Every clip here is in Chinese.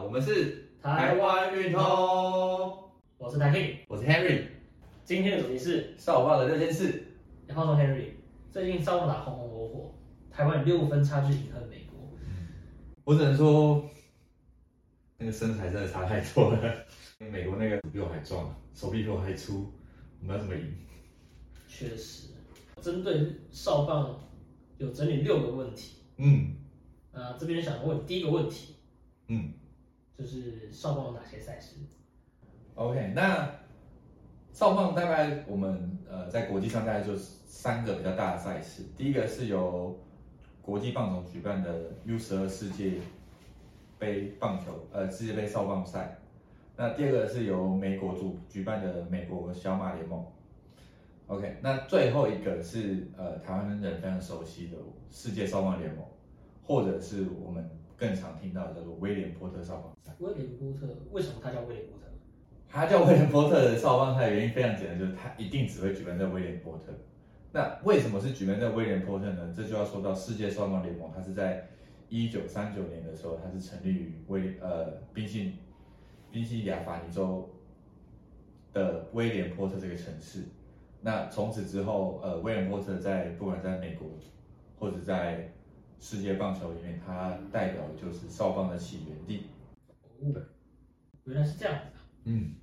好，我们是台湾运通，我是台 King，我是 Henry，今天的主题是少棒的六件事。话说 Henry，最近少棒打红红火火，台湾以六分差距赢恨美国，我只能说，那个身材真的差太多了。美国那个比我还壮，手臂比我还粗，我们要怎么赢？确实，针对少棒有整理六个问题，嗯。啊，这边想问第一个问题，嗯就是少棒有哪些赛事？，OK，那少棒大概我们呃在国际上大概就是三个比较大的赛事，第一个是由国际棒总举办的 U 十二世界杯棒球呃世界杯少棒赛，那第二个是由美国主举办的美国小马联盟。OK，那最后一个是呃台湾人非常熟悉的世界少棒联盟，或者是我们更常听到的叫做威廉波特少棒赛。威廉波特为什么他叫威廉波特？他叫威廉波特的少棒赛，原因非常简单，就是他一定只会举办在威廉波特。那为什么是举办在威廉波特呢？这就要说到世界少棒联盟，它是在一九三九年的时候，它是成立于威呃宾夕宾夕亚法尼州的威廉波特这个城市。那从此之后，呃，威廉波特在不管在美国或者在世界棒球里面，它代表的就是少棒的起源地。哦，原来是这样子啊。嗯，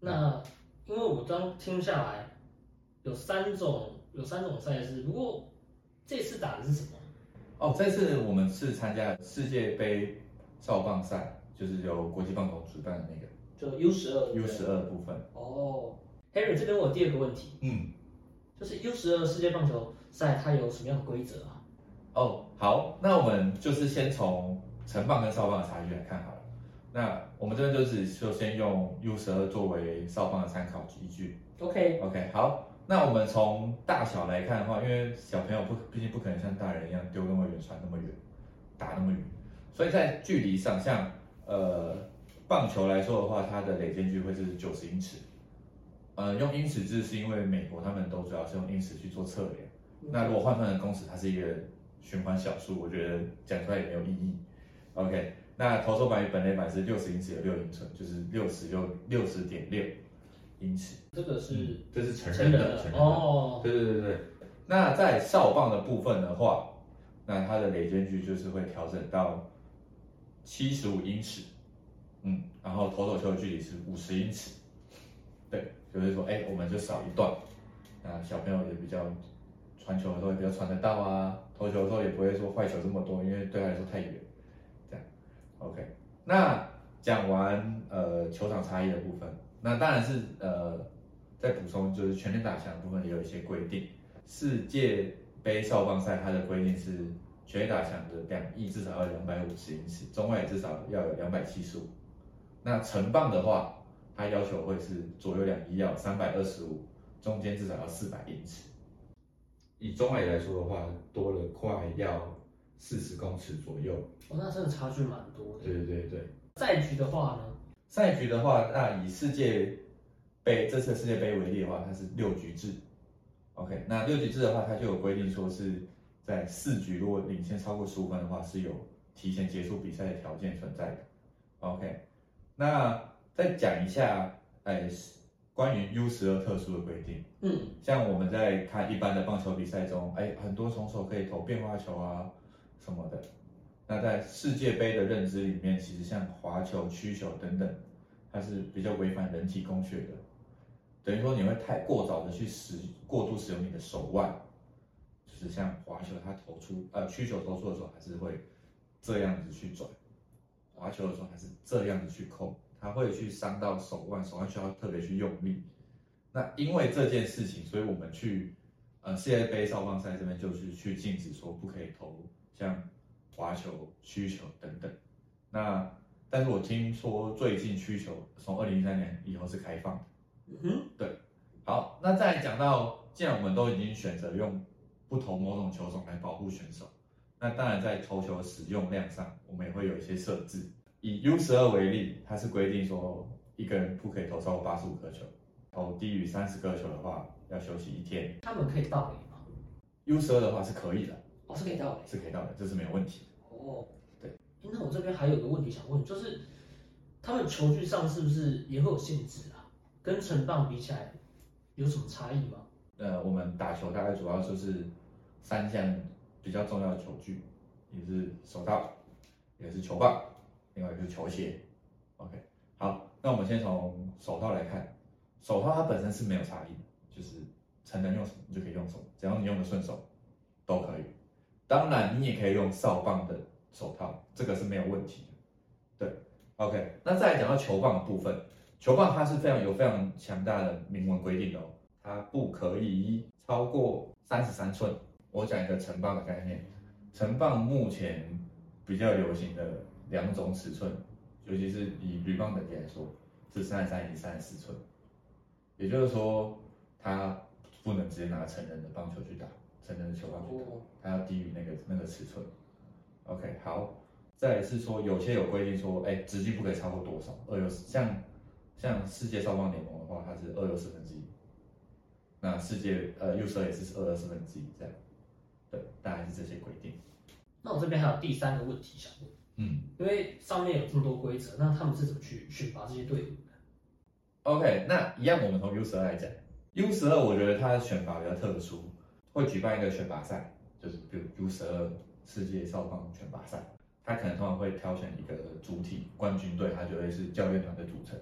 那因为我刚听下来，有三种有三种赛事，不过这次打的是什么？哦，这次我们是参加世界杯少棒赛，就是由国际棒总主办的那个就 U 十二 U 十二部分。哦，Harry 这边我有第二个问题，嗯，就是 U 十二世界棒球赛它有什么样的规则啊？哦，好，那我们就是先从成棒跟少棒的差距来看好了。那我们这边就是就先用 U 十二作为少棒的参考依据。OK，OK，好，那我们从大小来看的话，因为小朋友不毕竟不可能像大人一样丢那么远、传那么远、打那么远，所以在距离上，像呃棒球来说的话，它的垒间距会是九十英尺。呃，用英尺制是因为美国他们都主要是用英尺去做测量。那如果换算成公尺，它是一个循环小数，我觉得讲出来也没有意义。OK，那投手板与本垒板是六十英尺有六英寸，就是六十六六十点六英尺。这个是这是成成人的，人的成人的。哦，对对对对。那在哨棒的部分的话，那它的垒间距就是会调整到七十五英尺，嗯，然后投手球的距离是五十英尺。对，就是说，哎，我们就少一段，那小朋友也比较传球的时候也比较传得到啊，投球的时候也不会说坏球这么多，因为对他来说太远。这样，OK。那讲完呃球场差异的部分，那当然是呃再补充就是全垒打墙的部分也有一些规定。世界杯少棒赛它的规定是全垒打墙的两翼至少要两百五十英尺，中外至少要有两百七十五。那成棒的话，它要求会是左右两翼要三百二十五，中间至少要四百英尺。以中外来说的话，多了快要四十公尺左右。哦，那真的差距蛮多的。对对对对。赛局的话呢？赛局的话，那以世界杯这次世界杯为例的话，它是六局制。OK，那六局制的话，它就有规定说是在四局如果领先超过十五分的话，是有提前结束比赛的条件存在的。OK，那再讲一下，哎，关于 U 十二特殊的规定。嗯，像我们在看一般的棒球比赛中，哎，很多从手可以投变化球啊什么的。那在世界杯的认知里面，其实像滑球、曲球等等，它是比较违反人体工学的。等于说你会太过早的去使过度使用你的手腕，就是像滑球它投出呃曲球投出的时候，还是会这样子去转；滑球的时候还是这样子去扣，它会去伤到手腕，手腕需要特别去用力。那因为这件事情，所以我们去呃世界杯少棒赛这边就是去禁止说不可以投像滑球、曲球等等。那但是我听说最近曲球从二零一三年以后是开放的。嗯哼，好，那再讲到，既然我们都已经选择用不同某种球种来保护选手，那当然在投球使用量上，我们也会有一些设置。以 U 十二为例，它是规定说一个人不可以投超过八十五颗球，投低于三十颗球的话要休息一天。他们可以倒垒吗？U 十二的话是可以的，哦，是可以倒垒。是可以到的，这是没有问题的。哦，对，诶那我这边还有个问题想问，就是他们球具上是不是也会有限制啊？跟成棒比起来有什么差异吗？呃，我们打球大概主要就是三项比较重要的球具，也是手套，也是球棒，另外就是球鞋。OK，好，那我们先从手套来看，手套它本身是没有差异的，就是成人用什么你就可以用什么，只要你用的顺手都可以。当然，你也可以用哨棒的手套，这个是没有问题的。对，OK，那再来讲到球棒的部分，球棒它是非常有非常强大的明文规定的哦。它不可以超过三十三寸。我讲一个成棒的概念，成棒目前比较流行的两种尺寸，尤其是以铝棒等级来说，是三十三以及三十四寸。也就是说，它不能直接拿成人的棒球去打，成人的球棒去打，它要低于那个那个尺寸。OK，好，再来是说有些有规定说，哎，直径不可以超过多少？二六像像世界少棒联盟的话，它是二又四分之一。那世界呃右手也是二二四分之一这样，对，大概是这些规定。那我这边还有第三个问题想问，嗯因为上面有这么多规则，那他们是怎么去选拔这些队伍的？，OK，那一样我们从 U 十二来讲，U 十二我觉得它的选拔比较特殊，会举办一个选拔赛，就是比如 U 十二世界少棒选拔赛，它可能通常会挑选一个主体冠军队，它就会是教练团的组成。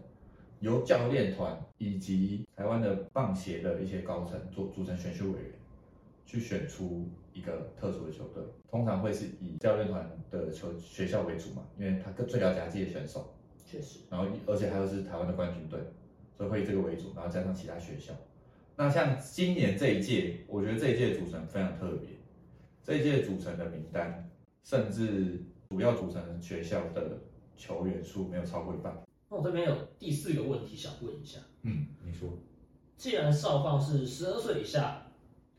由教练团以及台湾的棒协的一些高层做组成选秀委员，去选出一个特殊的球队，通常会是以教练团的球学校为主嘛，因为他更最了解他自己的选手，确实，然后而且他又是台湾的冠军队，所以会以这个为主，然后加上其他学校。那像今年这一届，我觉得这一届组成非常特别，这一届组成的名单，甚至主要组成学校的球员数没有超过一半。那我这边有第四个问题想问一下，嗯，你说。既然少棒是十二岁以下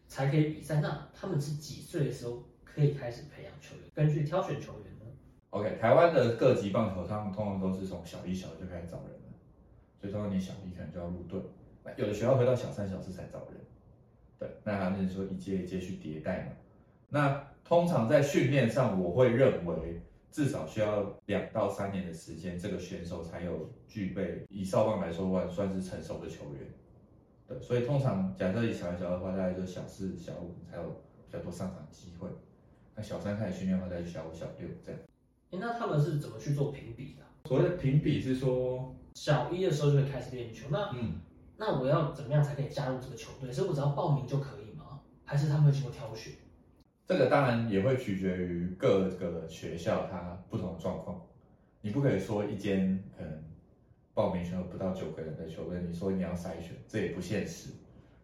才可以比赛，那他们是几岁的时候可以开始培养球员？根据挑选球员呢？OK，台湾的各级棒球，他们通常都是从小一、小二就开始找人了，所以通常你小一可能就要入队，有的学校会到小三、小四才找人，对，那他们说一届一届去迭代嘛。那通常在训练上，我会认为至少需要两到三年的时间，这个选手才有具备以少棒来说的话，算是成熟的球员。对，所以通常假设以小一、小二的话，大概就小四、小五才有比较多上场机会。那小三开始训练的话，再去小五、小六这样。诶那他们是怎么去做评比的？所谓的评比是说，小一的时候就会开始练球，那嗯，那我要怎么样才可以加入这个球队？是我只要报名就可以吗？还是他们会经过挑选？这个当然也会取决于各个学校它不同的状况。你不可以说一间可能报名选有不到九个人的球队，你说你要筛选，这也不现实。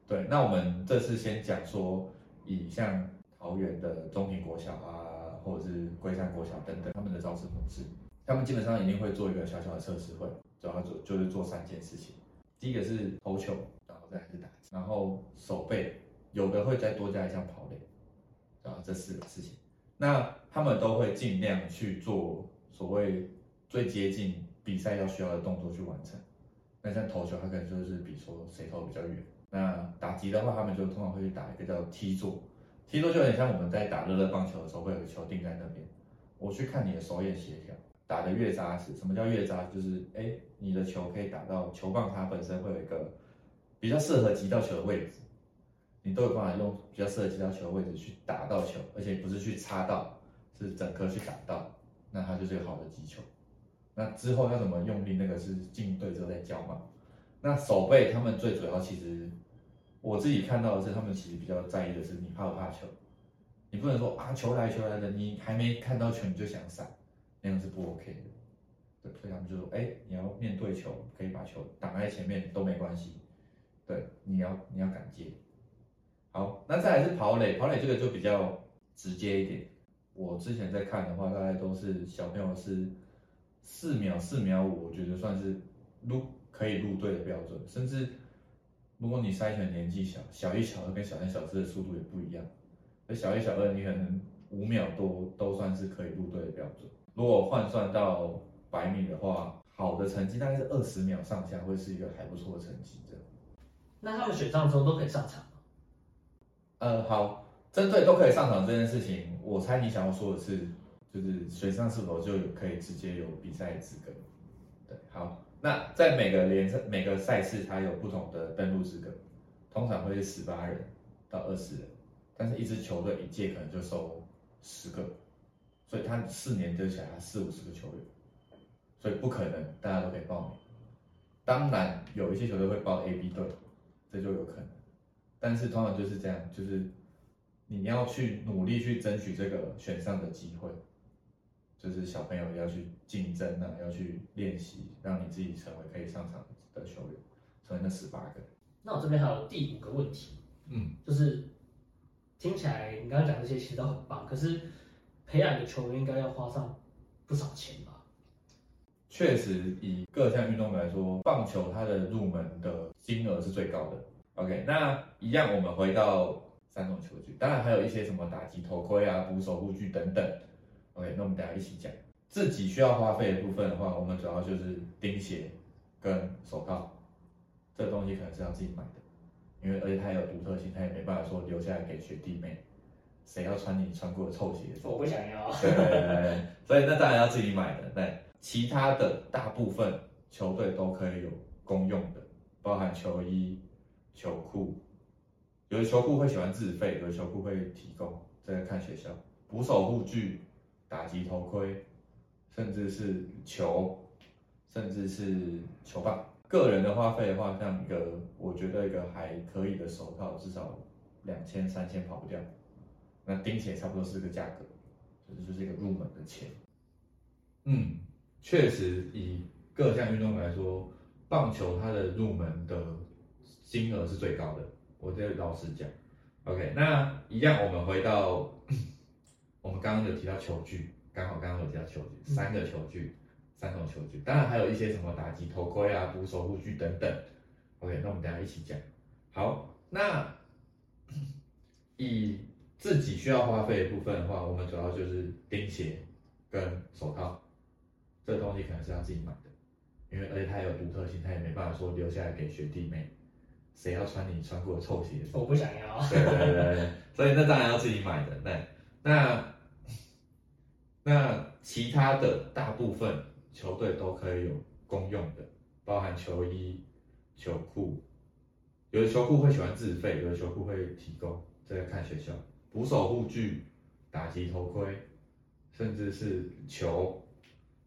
对，那我们这次先讲说，以像桃园的中平国小啊，或者是龟山国小等等，他们的招生模式，他们基本上一定会做一个小小的测试会，主要做就是做三件事情。第一个是投球，然后再是打，然后手背，有的会再多加一项跑垒，然后这四个事情，那他们都会尽量去做所谓最接近比赛要需要的动作去完成。那像投球，他可能就是比说谁投比较远。那打击的话，他们就通常会去打一个叫踢座，踢座就有点像我们在打热热棒球的时候，会有个球定在那边，我去看你的手眼协调，打得越扎实。什么叫越扎实？就是哎，你的球可以打到球棒，它本身会有一个比较适合击到球的位置，你都有办法用比较适合击到球的位置去打到球，而且不是去擦到，是整颗去打到，那它就是一个好的击球。那之后要怎么用力，那个是进队之后再教嘛。那手背他们最主要其实我自己看到的是，他们其实比较在意的是你怕不怕球，你不能说啊球来球来的，你还没看到球你就想闪，那样是不 OK 的。对，所以他们就说，哎，你要面对球，可以把球挡在前面都没关系。对，你要你要敢接。好，那再来是跑垒，跑垒这个就比较直接一点。我之前在看的话，大概都是小朋友是四秒、四秒五，我觉得算是入可以入队的标准。甚至如果你筛选年纪小，小一、小二跟小三、小四的速度也不一样。那小一、小二你可能五秒多都算是可以入队的标准。如果换算到百米的话，好的成绩大概是二十秒上下，会是一个还不错的成绩。这样。那他们选上之后都可以上场吗？呃，好，针对都可以上场这件事情，我猜你想要说的是就是选上是否就有可以直接有比赛资格。对，好，那在每个联赛每个赛事它有不同的登录资格，通常会是十八人到二十人，但是一支球队一届可能就收十个，所以他四年就起来四五十个球员，所以不可能大家都可以报名。当然有一些球队会报 A、B 队，这就有可能，但是通常就是这样，就是你要去努力去争取这个选上的机会，就是小朋友要去竞争啊，要去练习，让你自己成为可以上场的球员，成为那十八个。那我这边还有第五个问题，嗯，就是听起来你刚刚讲这些其实都很棒，可是培养一个球员应该要花上不少钱吧？确实，以各项运动来说，棒球它的入门的金额是最高的。OK，那一样，我们回到三种球具，当然还有一些什么打击头盔啊、捕手护具等等。OK，那我们等下一起讲。自己需要花费的部分的话，我们主要就是钉鞋跟手套，这个东西可能是要自己买的，因为而且它有独特性，它也没办法说留下来给学弟妹，谁要穿你穿过的臭鞋子？我不想要。对对对对，所以那当然要自己买的。对，其他的大部分球队都可以有公用的，包含球衣、球裤，有的球裤会喜欢自费，有的球裤会提供，这个看学校。捕手护具、打击头盔，甚至是球，甚至是球棒。个人的花费的话，像一个我觉得一个还可以的手套，至少两千三千跑不掉。那钉鞋差不多是这个价格，就是一个入门的钱。嗯，确实以各项运动来说，棒球它的入门的金额是最高的。我这老实讲，OK，那一样我们回到我们刚刚有提到球具，刚好刚刚有提到球具，三个球具，三种球具，当然还有一些什么打击头盔啊、捕手护具等等。OK，那我们等下一起讲。好，那 以自己需要花费的部分的话，我们主要就是钉鞋跟手套，这东西可能是要自己买的，因为而且它有独特性，它也没办法说留下来给学弟妹，谁要穿你穿过的臭鞋？我不想要。对对对对，所以那当然要自己买的。对，那那其他的大部分球队都可以有公用的，包含球衣、球裤，有的球裤会喜欢自费，有的球裤会提供，这个看学校。捕手护具、打击头盔，甚至是球，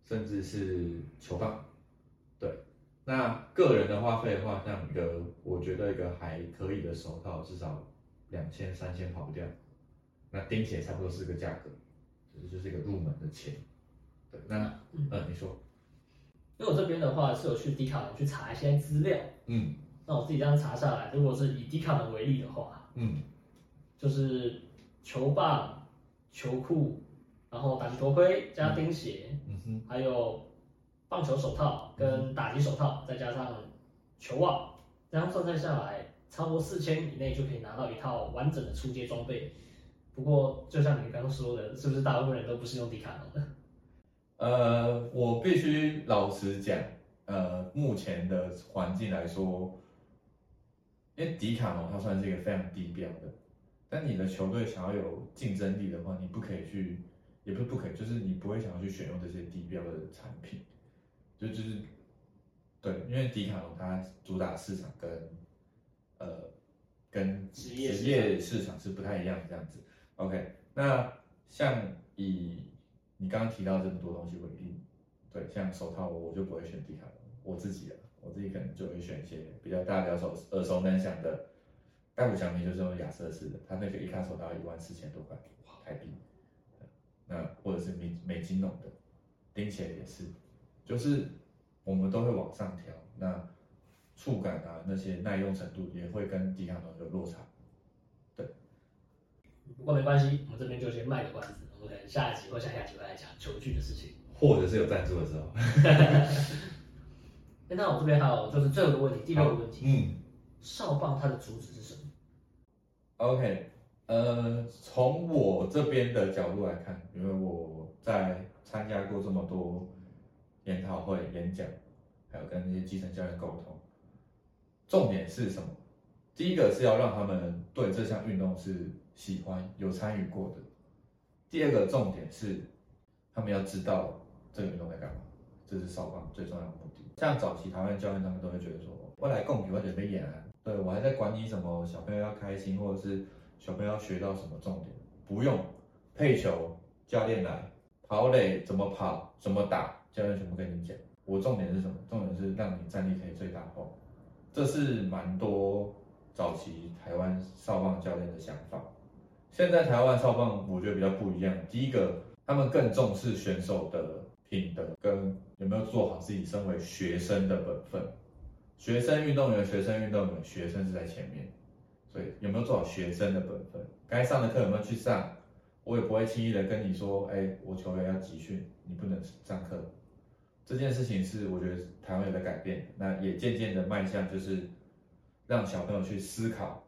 甚至是球棒。对，那个人的花费的话，像一个我觉得一个还可以的手套，至少两千三千跑不掉。那钉鞋差不多是个价格，这就是一个入门的钱。对，那嗯、呃，你说，因为我这边的话是有去迪卡侬去查一些资料，嗯。那我自己这样查下来，如果是以迪卡侬为例的话，嗯。就是球棒、球裤，然后打击头盔加钉鞋，嗯哼，还有棒球手套跟打击手套，再加上球袜，这样算算下来，超过四千以内就可以拿到一套完整的出街装备。不过，就像你刚刚说的，是不是大部分人都不是用迪卡侬的？呃，我必须老实讲，呃，目前的环境来说，因为迪卡侬它算是一个非常低标的，但你的球队想要有竞争力的话，你不可以去，也不是不可以，就是你不会想要去选用这些低标的产品，就就是，对，因为迪卡侬它主打市场跟，呃，跟职业市场职业市场是不太一样的这样子。OK，那像以你刚刚提到这么多东西为例，对，像手套我就不会选迪卡侬，我自己啊，我自己可能就会选一些比较大家比较熟耳熟能详的，大谷翔平就是用亚瑟士的，他那个一卡手套一万四千多块台币，那或者是美美金农的，钉起来也是，就是我们都会往上调，那触感啊那些耐用程度也会跟迪卡侬有落差。不过没关系，我们这边就先卖个关子，我们可能下一集或下下集会来讲球具的事情。或者是有赞助的时候。诶那我这边还有就是最后一个问题，第六个问题，嗯少棒它的主旨是什么？，OK，呃，从我这边的角度来看，因为我在参加过这么多研讨会、演讲，还有跟那些基层教练沟通，重点是什么？第一个是要让他们对这项运动是喜欢、有参与过的。第二个重点是他们要知道这个运动在干嘛，这是少棒最重要的目的。像早期台湾教练他们都会觉得说，我来供比我准备演啊，对我还在管你什么小朋友要开心，或者是小朋友要学到什么重点，不用配球，教练来跑垒怎么跑怎么打，教练全部跟你讲。我重点是什么？重点是让你战力可以最大化，这是蛮多早期台湾少棒教练的想法。现在台湾少棒我觉得比较不一样，第一个他们更重视选手的品德跟有没有做好自己身为学生的本分。学生运动员，学生运动员，学生是在前面，所以有没有做好学生的本分？该上的课有没有去上？我也不会轻易的跟你说，哎，我球员要集训，你不能上课。这件事情是我觉得台湾有在改变，那也渐渐的迈向就是让小朋友去思考，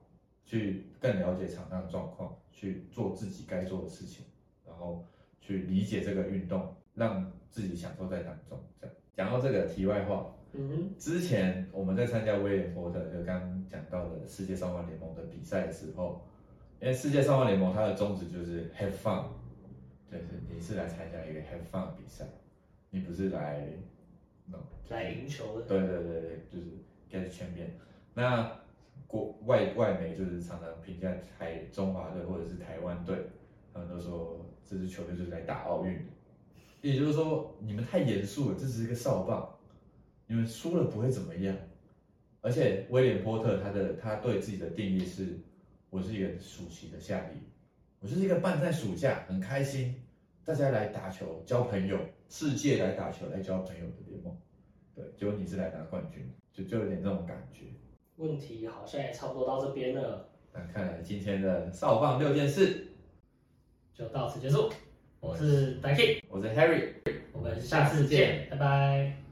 去更了解场上的状况，去做自己该做的事情，然后去理解这个运动，让自己享受在当中。这样讲到这个题外话，嗯哼，之前我们在参加威廉波特就刚刚讲到的世界少棒联盟的比赛的时候，因为世界少棒联盟它的宗旨就是 have fun，就是你是来参加一个 have fun 的比赛。你不是来，来赢球的。对对对对，就是 get champion。那国外外媒就是常常评价台中华队或者是台湾队，他们都说这支球队就是来打奥运的。也就是说，你们太严肃了，这只是一个哨棒，你们输了不会怎么样。而且威廉波特他的他对自己的定义是，我是一个暑期的夏令，我就是一个半在暑假，很开心，大家来打球交朋友。世界来打球来交朋友的联盟，对，结果你是来拿冠军，就就有点这种感觉。问题好像也差不多到这边了。那看来今天的少棒六件事就到此结束。我是 Ducky，我是 Harry，我们下次见，拜拜。